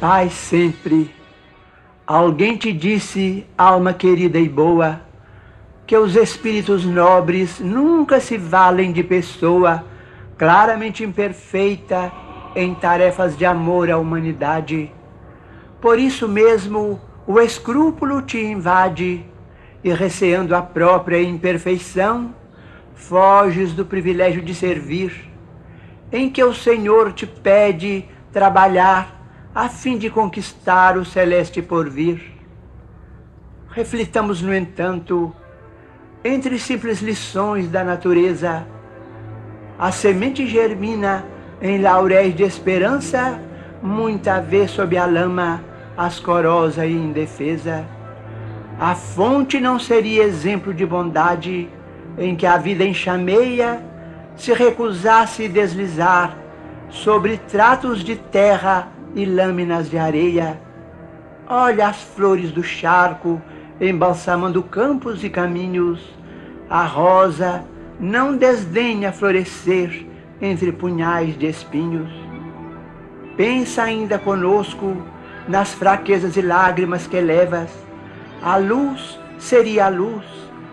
paz sempre. Alguém te disse, alma querida e boa, que os espíritos nobres nunca se valem de pessoa claramente imperfeita em tarefas de amor à humanidade. Por isso mesmo o escrúpulo te invade e, receando a própria imperfeição, foges do privilégio de servir, em que o Senhor te pede trabalhar a fim de conquistar o celeste porvir. Reflitamos, no entanto, entre simples lições da natureza, a semente germina em lauréis de esperança, muita vez sob a lama, ascorosa e indefesa. A fonte não seria exemplo de bondade em que a vida enxameia se recusasse deslizar sobre tratos de terra e lâminas de areia. Olha as flores do charco embalsamando campos e caminhos. A rosa não desdenha florescer entre punhais de espinhos. Pensa ainda conosco nas fraquezas e lágrimas que levas. A luz seria a luz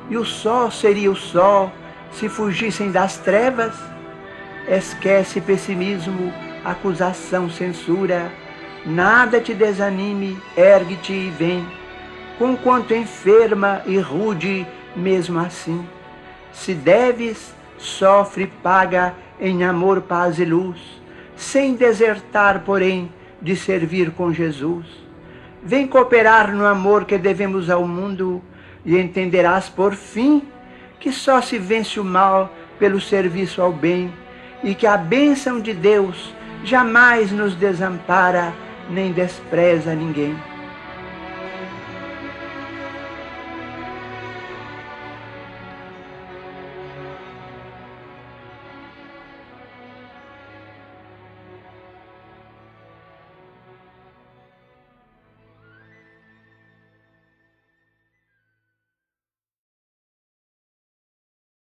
e o sol seria o sol se fugissem das trevas. Esquece pessimismo, acusação, censura. Nada te desanime, ergue-te e vem, conquanto enferma e rude mesmo assim. Se deves, sofre, paga em amor, paz e luz, sem desertar, porém, de servir com Jesus. Vem cooperar no amor que devemos ao mundo e entenderás por fim que só se vence o mal pelo serviço ao bem e que a bênção de Deus jamais nos desampara nem despreza ninguém.